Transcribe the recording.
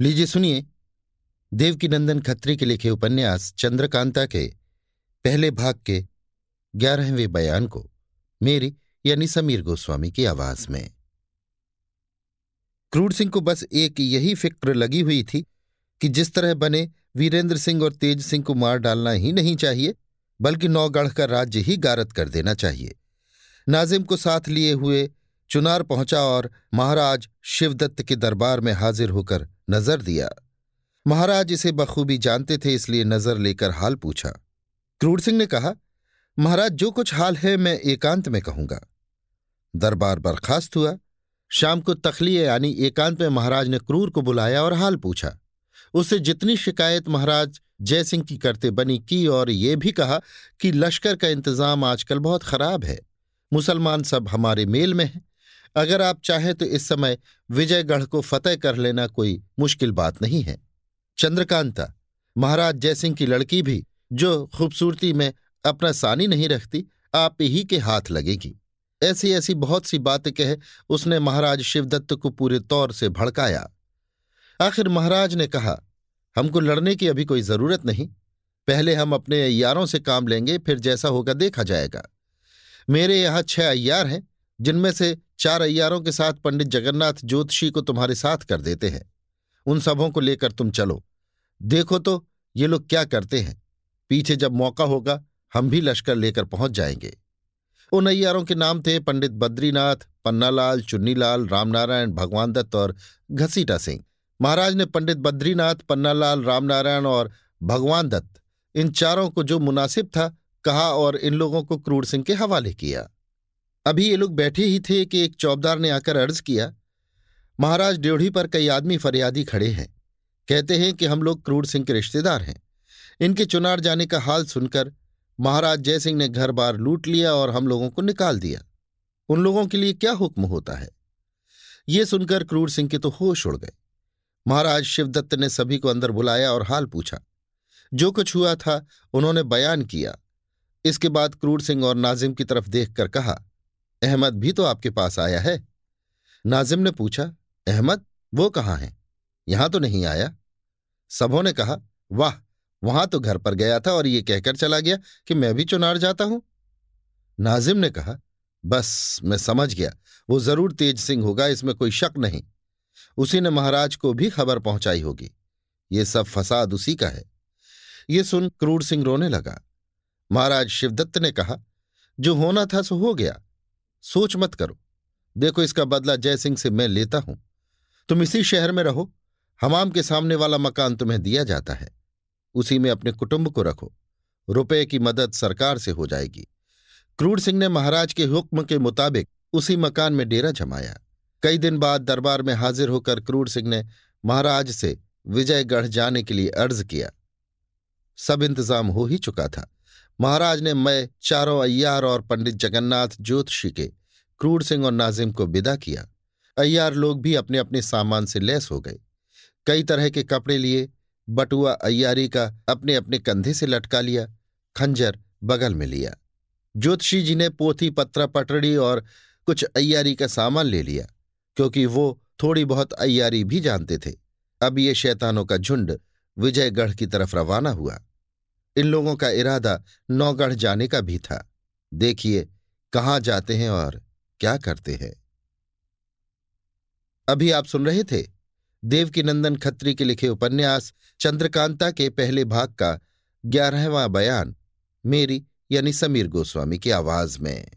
लीजिए, सुनिए। देवकीनंदन खत्री के लिखे उपन्यास चंद्रकांता के पहले भाग के ग्यारहवें बयान को, मेरी यानी समीर गोस्वामी की आवाज़ में। क्रूर सिंह को बस एक यही फ़िक्र लगी हुई थी कि जिस तरह बने वीरेंद्र सिंह और तेज सिंह को मार डालना ही नहीं चाहिए, बल्कि नौगढ़ का राज्य ही गारत कर देना चाहिए। नाजिम को साथ लिए हुए चुनार पहुँचा और महाराज शिवदत्त के दरबार में हाजिर होकर नज़र दिया। महाराज इसे बखूबी जानते थे, इसलिए नज़र लेकर हाल पूछा। क्रूर सिंह ने कहा, महाराज, जो कुछ हाल है, मैं एकांत में कहूँगा। दरबार बर्खास्त हुआ। शाम को तखलिए यानी एकांत में महाराज ने क्रूर को बुलाया और हाल पूछा। उससे जितनी शिकायत महाराज जयसिंह की करते बनी की और ये भी कहा कि लश्कर का इंतज़ाम आजकल बहुत खराब है। मुसलमान सब हमारे मेल में हैं। अगर आप चाहें तो इस समय विजयगढ़ को फतेह कर लेना कोई मुश्किल बात नहीं है। चंद्रकांता, महाराज जयसिंह की लड़की भी, जो खूबसूरती में अपना सानी नहीं रखती, आप ही के हाथ लगेगी। ऐसी ऐसी बहुत सी बातें कह उसने महाराज शिवदत्त को पूरे तौर से भड़काया। आखिर महाराज ने कहा, हमको लड़ने की अभी कोई ज़रूरत नहीं। पहले हम अपने अयारों से काम लेंगे, फिर जैसा होगा देखा जाएगा। मेरे यहाँ छह अय्यार हैं, जिनमें से चार अय्यारों के साथ पंडित जगन्नाथ ज्योतिषी को तुम्हारे साथ कर देते हैं। उन सबों को लेकर तुम चलो। देखो तो ये लोग क्या करते हैं? पीछे जब मौका होगा, हम भी लश्कर लेकर पहुँच जाएँगे। उन अय्यारों के नाम थे पंडित बद्रीनाथ, पन्नालाल, चुन्नीलाल, रामनारायण, भगवान दत्त और घसीटा सिंह। महाराज ने पंडित बद्रीनाथ, पन्नालाल, रामनारायण और भगवान दत्त, इन चारों को जो मुनासिब था, कहा और इन लोगों को क्रूर सिंह के हवाले किया। अभी ये लोग बैठे ही थे कि एक चौबदार ने आकर अर्ज़ किया, महाराज, ड्योढ़ी पर कई आदमी फरियादी खड़े हैं। कहते हैं कि हम लोग क्रूर सिंह के रिश्तेदार हैं। इनके चुनार जाने का हाल सुनकर महाराज जयसिंह ने घर बार लूट लिया और हम लोगों को निकाल दिया। उन लोगों के लिए क्या हुक्म होता है? ये सुनकर क्रूर सिंह के तो होश उड़ गए। महाराज शिवदत्त ने सभी को अंदर बुलाया और हाल पूछा। जो कुछ हुआ था, उन्होंने बयान किया। इसके बाद क्रूर सिंह और नाजिम की तरफ़ देखकर कहा अहमद भी तो आपके पास आया है। नाजिम ने पूछा, अहमद, वो कहाँ है? यहाँ तो नहीं आया? सबों ने कहा, वाह, वहाँ तो घर पर गया था और ये कहकर चला गया कि मैं भी चुनार जाता हूँ। नाजिम ने कहा, बस, मैं समझ गया, वो ज़रूर तेज सिंह होगा, इसमें कोई शक नहीं। उसी ने महाराज को भी खबर पहुंचाई होगी। ये सब फसाद उसी का है। ये सुन क्रूर सिंह रोने लगा। महाराज शिवदत्त ने कहा, जो होना था सो हो गया। सोच मत करो। देखो इसका बदला जयसिंह से मैं लेता हूँ। तुम इसी शहर में रहो। हमाम के सामने वाला मकान तुम्हें दिया जाता है। उसी में अपने कुटुंब को रखो। रुपए की मदद सरकार से हो जाएगी। क्रूर सिंह ने महाराज के हुक्म के मुताबिक उसी मकान में डेरा जमाया। कई दिन बाद दरबार में हाजिर होकर क्रूर सिंह ने महाराज से विजयगढ़ जाने के लिए अर्ज़ किया। सब इंतज़ाम हो ही चुका था। महाराज ने मैं, चारों अय्यार और पंडित जगन्नाथ ज्योतिषी के, क्रूर सिंह और नाजिम को विदा किया। अय्यार लोग भी अपने अपने सामान से लैस हो गए। कई तरह के कपड़े लिए, बटुआ अय्यारी का अपने अपने कंधे से लटका लिया, खंजर बगल में लिया। ज्योतिषी जी ने पोथी, पत्रा पटड़ी और कुछ अय्यारी का सामान ले लिया, क्योंकि वो थोड़ी बहुत अय्यारी भी जानते थे। अब ये शैतानों का झुंड विजयगढ़ की तरफ़ रवाना हुआ। इन लोगों का इरादा नौगढ़ जाने का भी था। देखिए, कहाँ जाते हैं और क्या करते हैं। अभी आप सुन रहे थे देवकीनंदन खत्री के लिखे उपन्यास चंद्रकांता के पहले भाग का ग्यारहवां बयान, मेरी यानी समीर गोस्वामी की आवाज़ में।